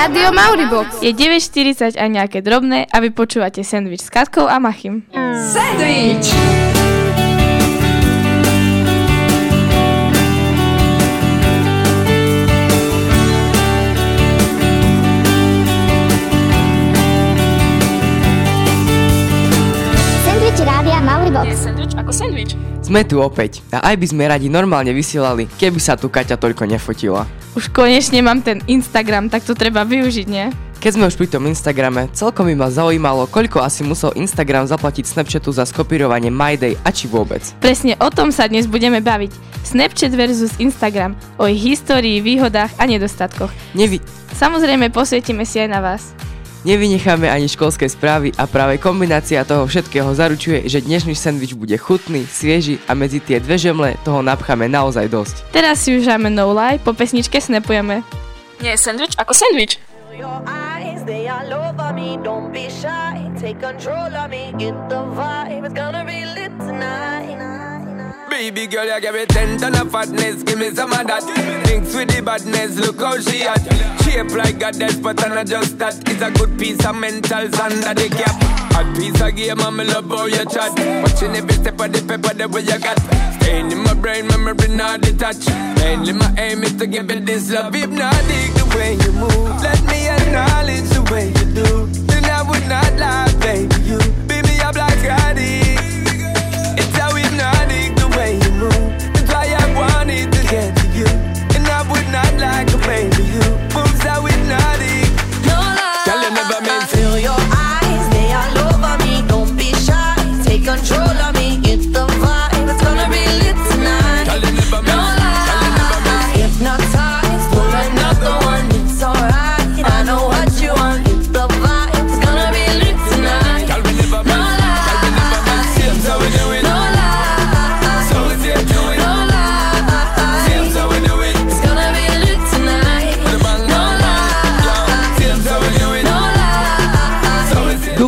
Rádio Mauribox. Je 9.40 a nejaké drobné a vy počúvate sandwich s Katkou a Machim. Sandwich! Sandwich Rádia Mauribox. sandwich ako sandwich. Sme tu opäť a aj by sme radi normálne vysielali, keby sa tu Kaťa toľko nefotila. Už konečne mám ten Instagram, tak to treba využiť, nie? Keď sme už pri tom Instagrame, celkom by ma zaujímalo, koľko asi musel Instagram zaplatiť Snapchatu za skopírovanie MyDay a či vôbec. Presne o tom sa dnes budeme baviť. Snapchat versus Instagram, o ich histórii, výhodách a nedostatkoch. Nevy- Samozrejme posvietime si aj na vás. Nevynecháme ani školské správy a práve kombinácia toho všetkého zaručuje, že dnešný sendvič bude chutný, svieži a medzi tie dve žemle toho napcháme naozaj dosť. Teraz si už dáme no lie, po pesničke snapujeme. Nie je sandwich ako sandwich. Your eyes, they all over me. Don't be shy. Take control of me. Get the vibe. It's gonna be lit tonight. Baby girl, you give me ten ton of fatness, give me some of that. Thinks with the badness, look how she at. Shape like goddess, but I'm not just that. It's a good piece of mentals under the cap. Hot piece of game, I'm love how you chat. Watching every step of the paper, the way you got. Staying in my brain, memory not detached. Mainly my aim is to give it this love. Hypnotic the way you move. Let me acknowledge the way you do. Then I would not lie,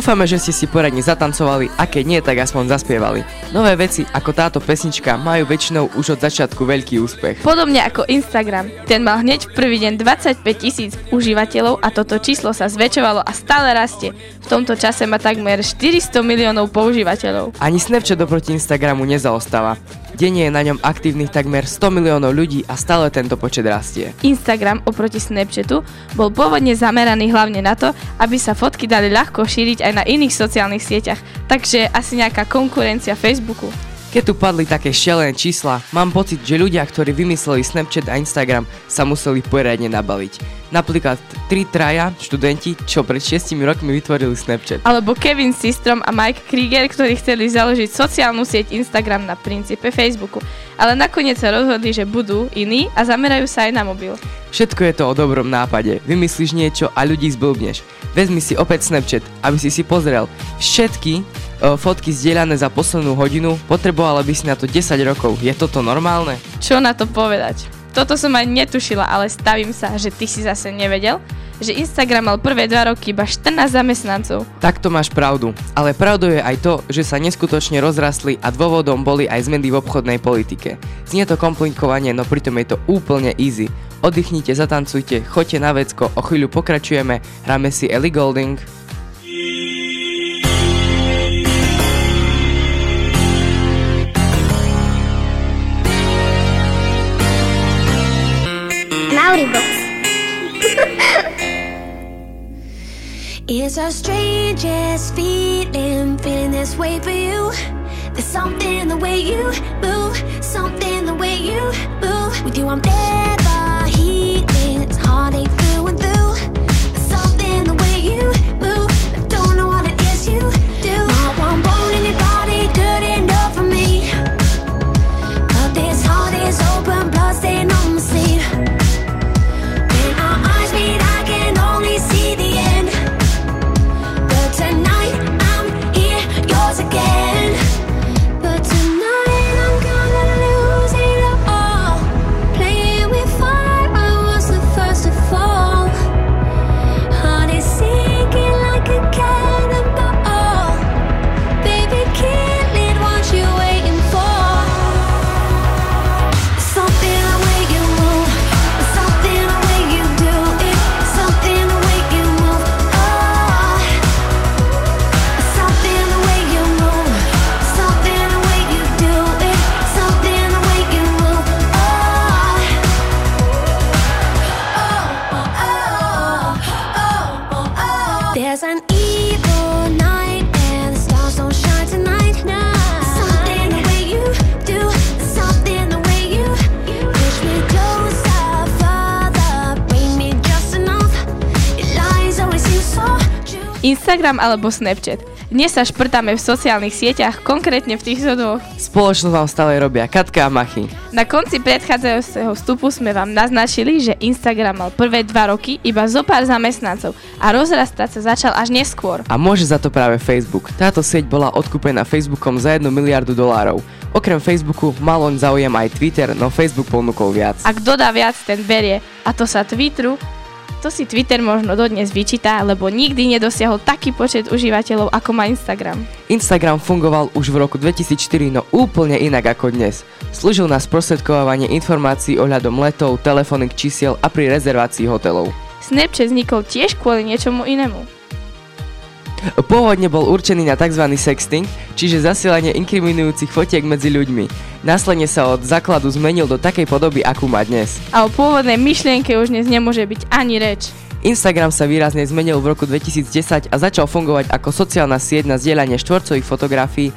Dúfame, že ste si poradne zatancovali a keď nie, tak aspoň zaspievali. Nové veci ako táto pesnička majú väčšinou už od začiatku veľký úspech. Podobne ako Instagram. Ten mal hneď v prvý deň 25 tisíc užívateľov a toto číslo sa zväčšovalo a stále rastie. V tomto čase má takmer 400 miliónov používateľov. Ani Snapchat oproti Instagramu nezaostáva. Denne je na ňom aktívnych takmer 100 miliónov ľudí a stále tento počet rastie. Instagram oproti Snapchatu bol pôvodne zameraný hlavne na to, aby sa fotky dali ľahko šíriť aj na iných sociálnych sieťach, takže asi nejaká konkurencia Facebooku. Keď tu padli také šialené čísla, mám pocit, že ľudia, ktorí vymysleli Snapchat a Instagram, sa museli poriadne nabaliť. Napríklad tri traja študenti, čo pred 6 rokmi vytvorili Snapchat. Alebo Kevin Systrom a Mike Krieger, ktorí chceli založiť sociálnu sieť Instagram na princípe Facebooku. Ale nakoniec sa rozhodli, že budú iní a zamerajú sa aj na mobil. Všetko je to o dobrom nápade. Vymyslíš niečo a ľudí zblbneš. Vezmi si opäť Snapchat, aby si si pozrel všetky e, fotky zdieľané za poslednú hodinu, potrebovala by si na to 10 rokov. Je toto normálne? Čo na to povedať? Toto som aj netušila, ale stavím sa, že ty si zase nevedel, že Instagram mal prvé dva roky iba 14 zamestnancov. Takto máš pravdu. Ale pravdou je aj to, že sa neskutočne rozrastli a dôvodom boli aj zmeny v obchodnej politike. Znie to komplikovanie, no pritom je to úplne easy. Oddychnite, zatancujte, choďte na vecko, o chvíľu pokračujeme, hráme si Ellie Golding. Mauribox. It's our strangest feeling, feeling this way for you. There's something in the way you move, something in the way you move. With you, I'm never There's an evil Instagram alebo Snapchat. Dnes sa šprtáme v sociálnych sieťach, konkrétne v týchto dvoch. Spoločnosť vám stále robia Katka a Machy. Na konci predchádzajúceho vstupu sme vám naznačili, že Instagram mal prvé dva roky iba zo pár zamestnancov a rozrastať sa začal až neskôr. A môže za to práve Facebook. Táto sieť bola odkúpená Facebookom za 1 miliardu dolárov. Okrem Facebooku mal on záujem aj Twitter, no Facebook ponúkol viac. A kto dá viac, ten berie. A to sa Twitteru, to si Twitter možno dodnes vyčítá, lebo nikdy nedosiahol taký počet užívateľov, ako má Instagram. Instagram fungoval už v roku 2004, no úplne inak ako dnes. Slúžil na sprostredkovávanie informácií ohľadom letov, telefónnych čísiel a pri rezervácii hotelov. Snapchat vznikol tiež kvôli niečomu inému. Pôvodne bol určený na tzv. sexting, čiže zasielanie inkriminujúcich fotiek medzi ľuďmi. Následne sa od základu zmenil do takej podoby, akú má dnes. A o pôvodnej myšlienke už dnes nemôže byť ani reč. Instagram sa výrazne zmenil v roku 2010 a začal fungovať ako sociálna sieť na zdieľanie štvorcových fotografií e,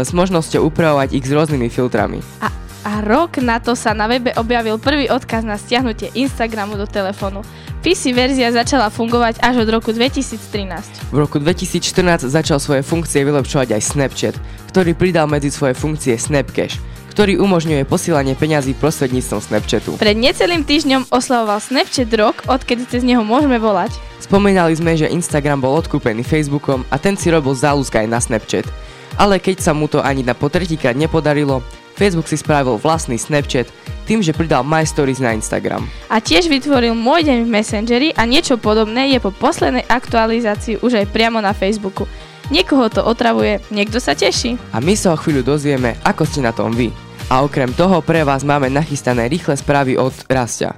s možnosťou upravovať ich s rôznymi filtrami. A, a rok na to sa na webe objavil prvý odkaz na stiahnutie Instagramu do telefónu. PC verzia začala fungovať až od roku 2013. V roku 2014 začal svoje funkcie vylepšovať aj Snapchat, ktorý pridal medzi svoje funkcie Snapcash, ktorý umožňuje posielanie peňazí prostredníctvom Snapchatu. Pred necelým týždňom oslavoval Snapchat rok, odkedy cez neho môžeme volať. Spomínali sme, že Instagram bol odkúpený Facebookom a ten si robil záľusk aj na Snapchat. Ale keď sa mu to ani na po tretíkrát nepodarilo, Facebook si spravil vlastný Snapchat tým, že pridal My Stories na Instagram. A tiež vytvoril Môj deň v Messengeri a niečo podobné je po poslednej aktualizácii už aj priamo na Facebooku. Niekoho to otravuje, niekto sa teší. A my sa o chvíľu dozvieme, ako ste na tom vy. A okrem toho pre vás máme nachystané rýchle správy od Rastia.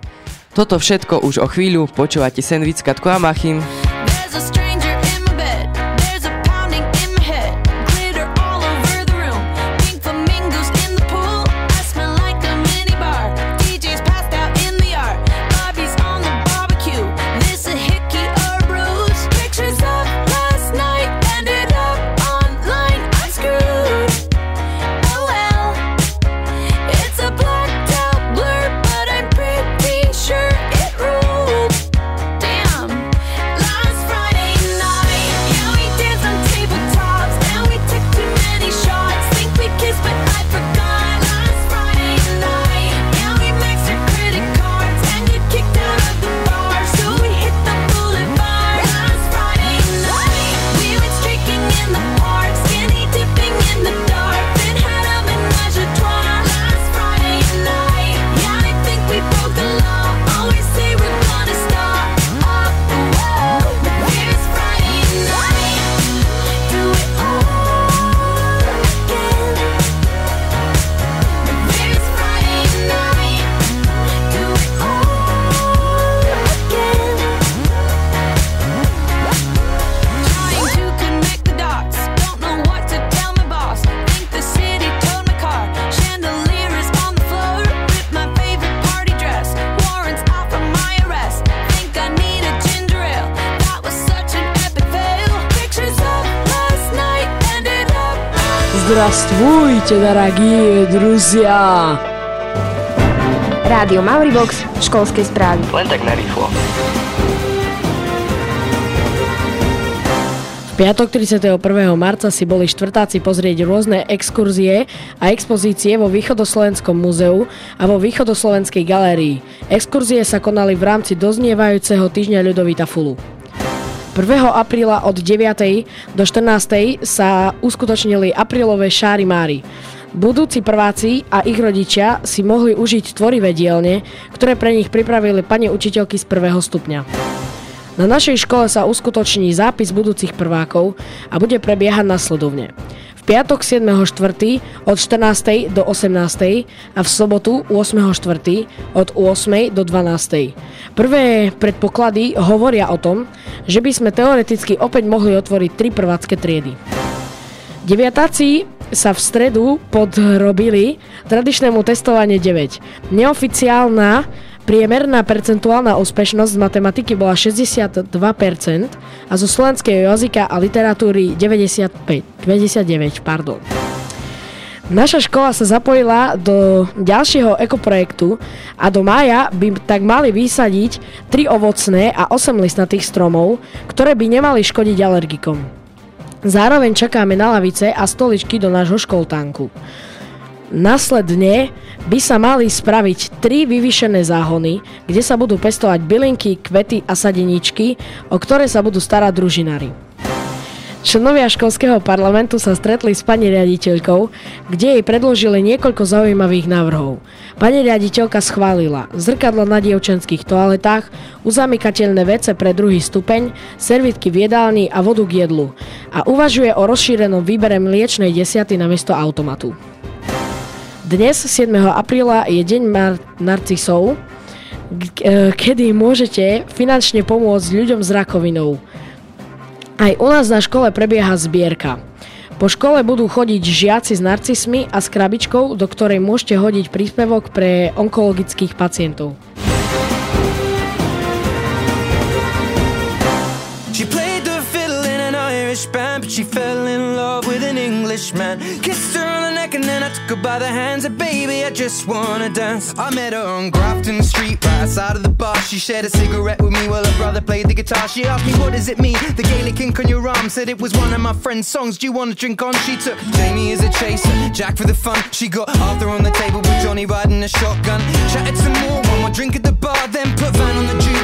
Toto všetko už o chvíľu počúvate Sandwich Katko a Machin. There's a stranger Здравствуйте, дорогие друзья! Rádio Mauribox, školské správy. Len tak narýchlo. V piatok 31. marca si boli štvrtáci pozrieť rôzne exkurzie a expozície vo Východoslovenskom múzeu a vo Východoslovenskej galérii. Exkurzie sa konali v rámci doznievajúceho týždňa Ľudovita Fulu. 1. apríla od 9. do 14. sa uskutočnili aprílové šári máry. Budúci prváci a ich rodičia si mohli užiť tvorivé dielne, ktoré pre nich pripravili pani učiteľky z prvého stupňa. Na našej škole sa uskutoční zápis budúcich prvákov a bude prebiehať nasledovne. Piatok 7.4. od 14. do 18. a v sobotu 8.4. od 8. do 12. Prvé predpoklady hovoria o tom, že by sme teoreticky opäť mohli otvoriť tri prvácké triedy. Deviatáci sa v stredu podrobili tradičnému testovanie 9. Neoficiálna Priemerná percentuálna úspešnosť z matematiky bola 62% a zo slovenského jazyka a literatúry 95, 99. Pardon. Naša škola sa zapojila do ďalšieho ekoprojektu a do mája by tak mali vysadiť 3 ovocné a 8 listnatých stromov, ktoré by nemali škodiť alergikom. Zároveň čakáme na lavice a stoličky do nášho školtánku. Následne by sa mali spraviť tri vyvýšené záhony, kde sa budú pestovať bylinky, kvety a sadeničky, o ktoré sa budú starať družinári. Členovia školského parlamentu sa stretli s pani riaditeľkou, kde jej predložili niekoľko zaujímavých návrhov. Pani riaditeľka schválila zrkadlo na dievčenských toaletách, uzamykateľné vece pre druhý stupeň, servitky v jedálni a vodu k jedlu a uvažuje o rozšírenom výbere mliečnej desiaty namiesto automatu. Dnes, 7. apríla, je deň mar- narcisov, k- e, kedy môžete finančne pomôcť ľuďom s rakovinou. Aj u nás na škole prebieha zbierka. Po škole budú chodiť žiaci s narcismi a s krabičkou, do ktorej môžete hodiť príspevok pre onkologických pacientov. She and then I took her by the hands. And baby, I just wanna dance. I met her on Grafton Street, right outside of the bar. She shared a cigarette with me while her brother played the guitar. She asked me, What does it mean? The Gaelic ink on your arm said it was one of my friend's songs. Do you wanna drink on? She took Jamie as a chaser, Jack for the fun. She got Arthur on the table with Johnny riding a shotgun. Chatted some more, one more drink at the bar, then put Van on the jukebox.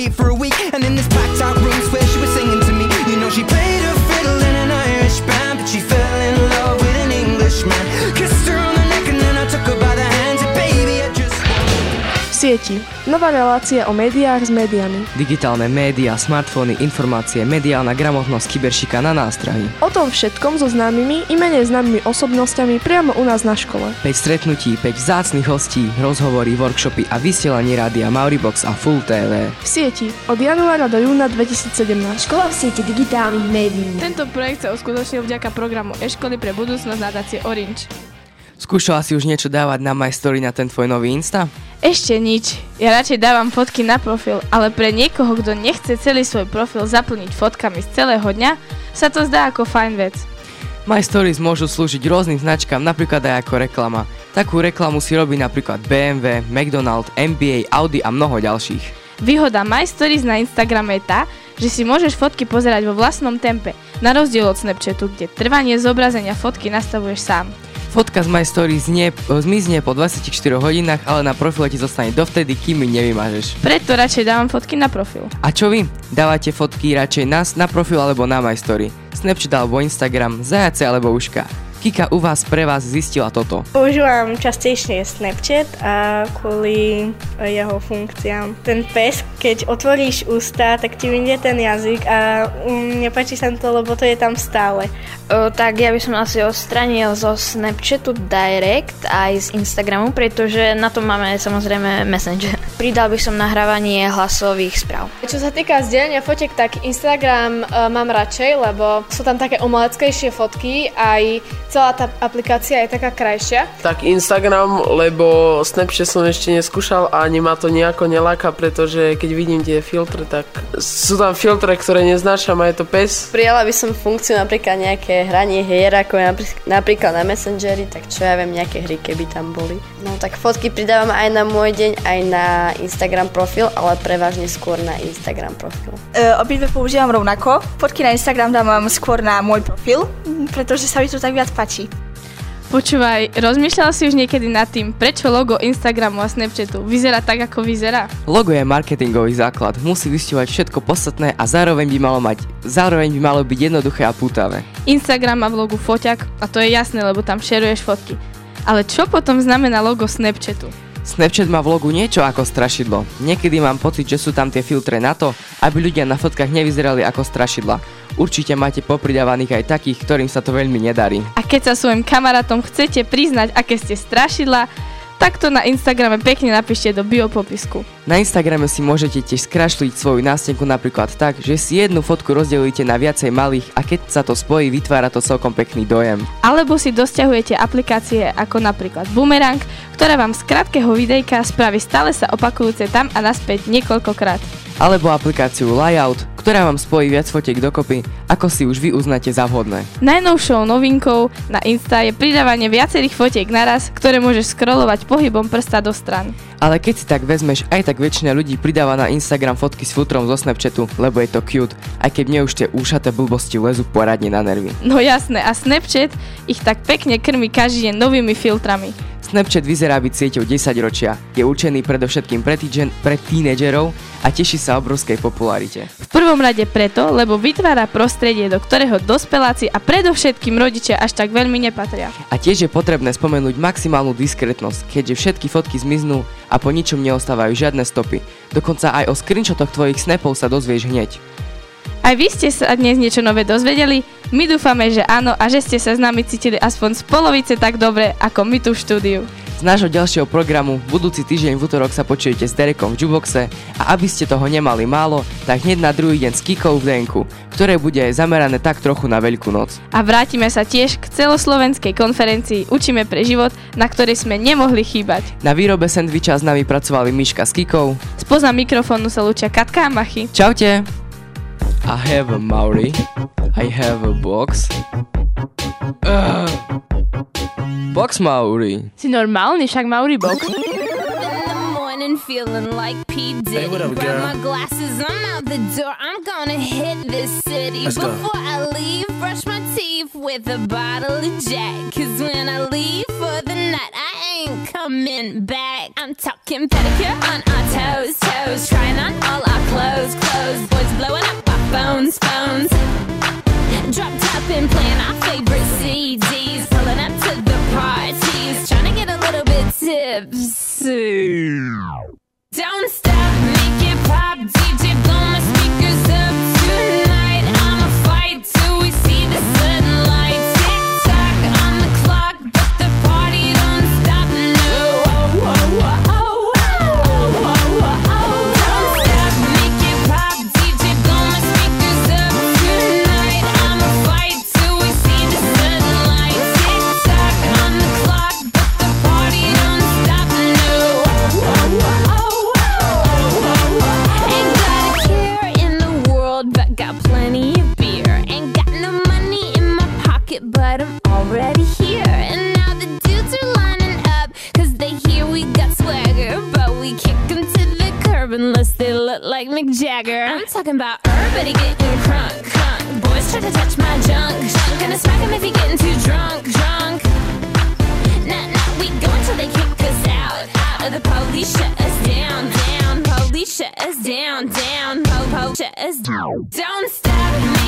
Sieti. Nová relácia o médiách s médiami. Digitálne médiá, smartfóny, informácie, mediálna gramotnosť, kyberšika na nástrahy. O tom všetkom so známymi i menej známymi osobnosťami priamo u nás na škole. 5 stretnutí, 5 vzácnych hostí, rozhovory, workshopy a vysielanie rádia Mauribox a Full TV. V sieti od januára do júna 2017. Škola v sieti digitálnych médií. Tento projekt sa uskutočnil vďaka programu e-školy pre budúcnosť nadácie Orange. Skúšala si už niečo dávať na My Story na ten tvoj nový Insta? Ešte nič. Ja radšej dávam fotky na profil, ale pre niekoho, kto nechce celý svoj profil zaplniť fotkami z celého dňa, sa to zdá ako fajn vec. My Stories môžu slúžiť rôznym značkám, napríklad aj ako reklama. Takú reklamu si robí napríklad BMW, McDonald, NBA, Audi a mnoho ďalších. Výhoda My Stories na Instagrame je tá, že si môžeš fotky pozerať vo vlastnom tempe, na rozdiel od Snapchatu, kde trvanie zobrazenia fotky nastavuješ sám. Fotka z My Story znie, zmizne po 24 hodinách, ale na profile ti zostane dovtedy, kým ju nevymažeš. Preto radšej dávam fotky na profil. A čo vy? Dávate fotky radšej nás na profil alebo na My Story? Snapchat alebo Instagram, zajace alebo uška? Kika u vás pre vás zistila toto. Používam častejšie Snapchat a kvôli jeho funkciám. Ten pes, keď otvoríš ústa, tak ti vyjde ten jazyk a mm, nepáči sa to, lebo to je tam stále. O, tak ja by som asi odstranil zo Snapchatu Direct aj z Instagramu, pretože na to máme samozrejme Messenger. Pridal by som nahrávanie hlasových správ. Čo sa týka zdieľania fotiek, tak Instagram uh, mám radšej, lebo sú tam také umeleckejšie fotky, aj celá tá aplikácia je taká krajšia. Tak Instagram, lebo Snapchat som ešte neskúšal a ani ma to nejako neláka, pretože keď vidím tie filtre, tak sú tam filtre, ktoré neznášam a je to pes. Prijala by som funkciu napríklad nejaké hranie hier, ako je napríklad na Messengeri, tak čo ja viem, nejaké hry, keby tam boli. No tak fotky pridávam aj na môj deň, aj na Instagram profil, ale prevažne skôr na Instagram profil. Uh, obidve používam rovnako. Fotky na Instagram dávam skôr na môj profil, pretože sa mi to tak viac páči. Počúvaj, rozmýšľal si už niekedy nad tým, prečo logo Instagramu a Snapchatu vyzerá tak, ako vyzerá? Logo je marketingový základ, musí vysťovať všetko podstatné a zároveň by malo mať, zároveň by malo byť jednoduché a pútavé. Instagram má v logu foťak a to je jasné, lebo tam šeruješ fotky. Ale čo potom znamená logo Snapchatu? Snapchat má v logu niečo ako strašidlo. Niekedy mám pocit, že sú tam tie filtre na to, aby ľudia na fotkách nevyzerali ako strašidla. Určite máte popridávaných aj takých, ktorým sa to veľmi nedarí. A keď sa svojim kamarátom chcete priznať, aké ste strašidla, tak to na Instagrame pekne napíšte do biopopisku. Na Instagrame si môžete tiež skrašliť svoju nástenku napríklad tak, že si jednu fotku rozdelíte na viacej malých a keď sa to spojí, vytvára to celkom pekný dojem. Alebo si dosťahujete aplikácie ako napríklad Boomerang, ktorá vám z krátkeho videjka spraví stále sa opakujúce tam a naspäť niekoľkokrát alebo aplikáciu Layout, ktorá vám spojí viac fotiek dokopy, ako si už vy uznáte za vhodné. Najnovšou novinkou na Insta je pridávanie viacerých fotiek naraz, ktoré môžeš scrollovať pohybom prsta do stran. Ale keď si tak vezmeš, aj tak väčšina ľudí pridáva na Instagram fotky s futrom zo Snapchatu, lebo je to cute, aj keď mne už tie úšaté blbosti lezu poradne na nervy. No jasné, a Snapchat ich tak pekne krmi každý deň novými filtrami. Snapchat vyzerá byť sieťou 10 ročia. Je určený predovšetkým pre, týdžen, pre tínedžerov a teší sa obrovskej popularite. V prvom rade preto, lebo vytvára prostredie, do ktorého dospeláci a predovšetkým rodičia až tak veľmi nepatria. A tiež je potrebné spomenúť maximálnu diskretnosť, keďže všetky fotky zmiznú a po ničom neostávajú žiadne stopy. Dokonca aj o screenshotoch tvojich snapov sa dozvieš hneď. Aj vy ste sa dnes niečo nové dozvedeli? My dúfame, že áno a že ste sa s nami cítili aspoň z polovice tak dobre, ako my tu v štúdiu. Z nášho ďalšieho programu budúci týždeň v útorok sa počujete s Derekom v Juboxe a aby ste toho nemali málo, tak hneď na druhý deň s Kikou v Denku, ktoré bude zamerané tak trochu na Veľkú noc. A vrátime sa tiež k celoslovenskej konferencii Učíme pre život, na ktorej sme nemohli chýbať. Na výrobe sendviča s nami pracovali Miška s Kikou. Spoza mikrofónu sa lúčia Katka a Machy. Čaute! I have a Maori. I have a box. Uh, box Maori. Si normálny, však Maori box. morning feeling like P. Diddy. Hey, what up, Grab girl? my glasses, I'm out the door. I'm gonna hit this city. Let's go. Before I leave, brush my teeth with a bottle of Jack. Cause when I leave for the night, I ain't coming back. I'm talking pedicure on our toes, toes. Trying on all him if getting too drunk, drunk. We go until they kick us out. Out the police, shut us down, down. Police, shut us down, down. Po, po, shut us down. Don't stop,